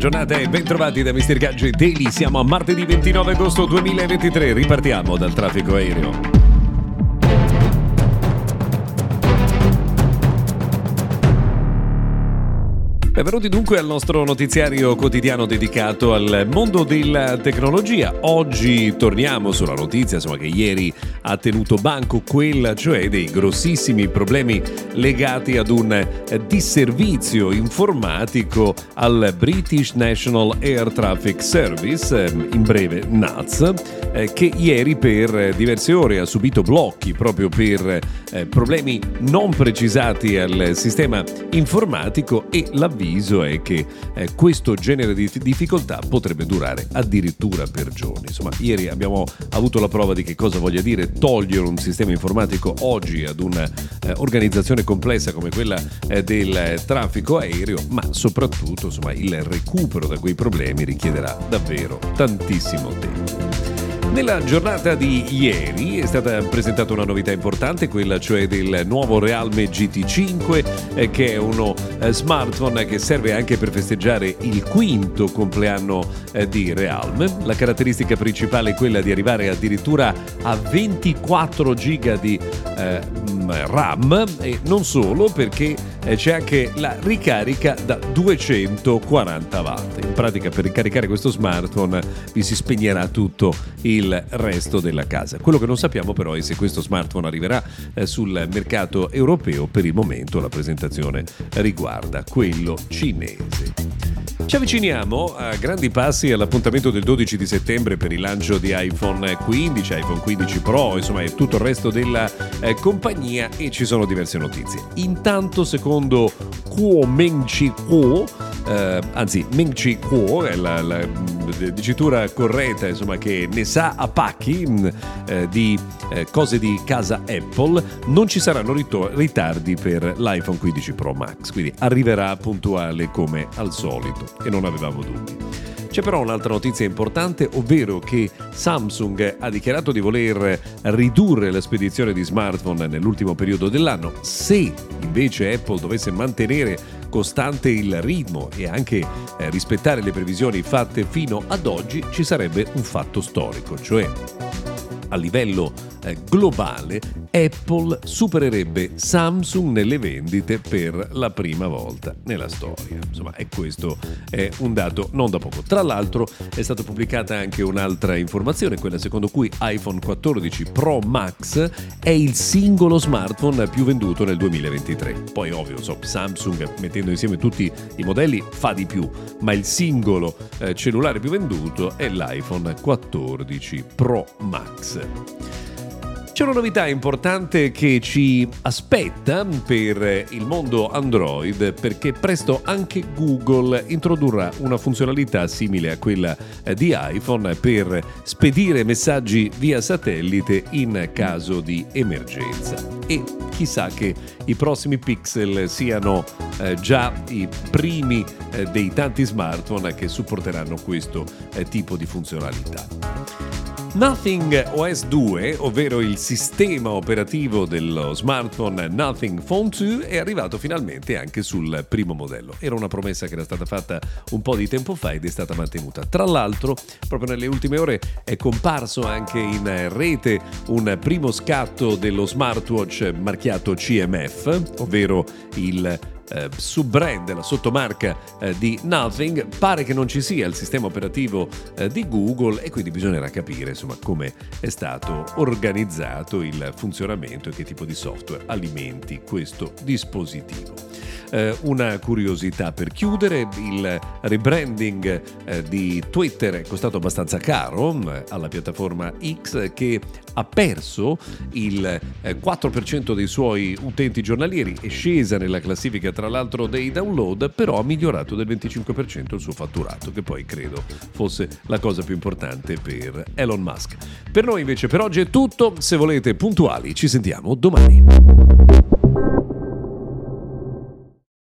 giornata e bentrovati da Mr. Gadget Daily. Siamo a martedì 29 agosto 2023. Ripartiamo dal traffico aereo. Benvenuti dunque al nostro notiziario quotidiano dedicato al mondo della tecnologia. Oggi torniamo sulla notizia insomma, che ieri ha tenuto banco, quella cioè dei grossissimi problemi legati ad un disservizio informatico al British National Air Traffic Service, in breve NATS, eh, che ieri per diverse ore ha subito blocchi proprio per eh, problemi non precisati al sistema informatico e l'avvio avviso è che eh, questo genere di difficoltà potrebbe durare addirittura per giorni. Insomma, ieri abbiamo avuto la prova di che cosa voglia dire togliere un sistema informatico oggi ad un'organizzazione eh, complessa come quella eh, del traffico aereo, ma soprattutto insomma, il recupero da quei problemi richiederà davvero tantissimo tempo. Nella giornata di ieri è stata presentata una novità importante, quella cioè del nuovo Realme GT5, eh, che è uno eh, smartphone che serve anche per festeggiare il quinto compleanno eh, di Realme. La caratteristica principale è quella di arrivare addirittura a 24 GB di eh, RAM e non solo perché eh, c'è anche la ricarica da 240 watt. In pratica per ricaricare questo smartphone vi si spegnerà tutto il resto della casa. Quello che non sappiamo però è se questo smartphone arriverà eh, sul mercato europeo, per il momento la presentazione riguarda quello cinese. Ci avviciniamo a grandi passi all'appuntamento del 12 di settembre per il lancio di iPhone 15, iPhone 15 Pro, insomma e tutto il resto della eh, compagnia e ci sono diverse notizie. Intanto secondo Kuo Mengchi Kuo, eh, anzi Mengchi Kuo è la, la, dicitura corretta insomma che ne sa a pacchi mm, eh, di eh, cose di casa Apple, non ci saranno rito- ritardi per l'iPhone 15 Pro Max, quindi arriverà puntuale come al solito e non avevamo dubbi. C'è però un'altra notizia importante, ovvero che Samsung ha dichiarato di voler ridurre la spedizione di smartphone nell'ultimo periodo dell'anno. Se invece Apple dovesse mantenere costante il ritmo e anche eh, rispettare le previsioni fatte fino ad oggi, ci sarebbe un fatto storico, cioè a livello globale Apple supererebbe Samsung nelle vendite per la prima volta nella storia. Insomma, e questo è un dato non da poco. Tra l'altro è stata pubblicata anche un'altra informazione, quella secondo cui iPhone 14 Pro Max è il singolo smartphone più venduto nel 2023. Poi ovvio, so, Samsung mettendo insieme tutti i modelli fa di più, ma il singolo eh, cellulare più venduto è l'iPhone 14 Pro Max. C'è una novità importante che ci aspetta per il mondo Android perché presto anche Google introdurrà una funzionalità simile a quella di iPhone per spedire messaggi via satellite in caso di emergenza. E chissà che i prossimi pixel siano eh, già i primi eh, dei tanti smartphone che supporteranno questo eh, tipo di funzionalità. Nothing OS 2, ovvero il sistema operativo dello smartphone Nothing Phone 2, è arrivato finalmente anche sul primo modello. Era una promessa che era stata fatta un po' di tempo fa ed è stata mantenuta. Tra l'altro, proprio nelle ultime ore è comparso anche in rete un primo scatto dello smartwatch marchiato CMF, ovvero il eh, sub-brand, la sottomarca eh, di Nothing, pare che non ci sia il sistema operativo eh, di Google e quindi bisognerà capire insomma come è stato organizzato il funzionamento e che tipo di software alimenti questo dispositivo. Eh, una curiosità per chiudere, il rebranding eh, di Twitter è costato abbastanza caro eh, alla piattaforma X che ha perso il 4% dei suoi utenti giornalieri, è scesa nella classifica tra l'altro dei download, però ha migliorato del 25% il suo fatturato, che poi credo fosse la cosa più importante per Elon Musk. Per noi invece per oggi è tutto, se volete puntuali ci sentiamo domani.